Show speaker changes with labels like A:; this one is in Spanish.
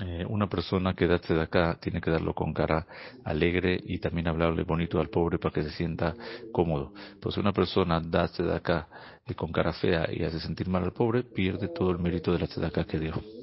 A: eh, una persona que da acá tiene que darlo con cara alegre y también hablarle bonito al pobre para que se sienta cómodo. Pues una persona da acá eh, con cara fea y hace sentir mal al pobre, pierde todo el mérito de la acá que dio.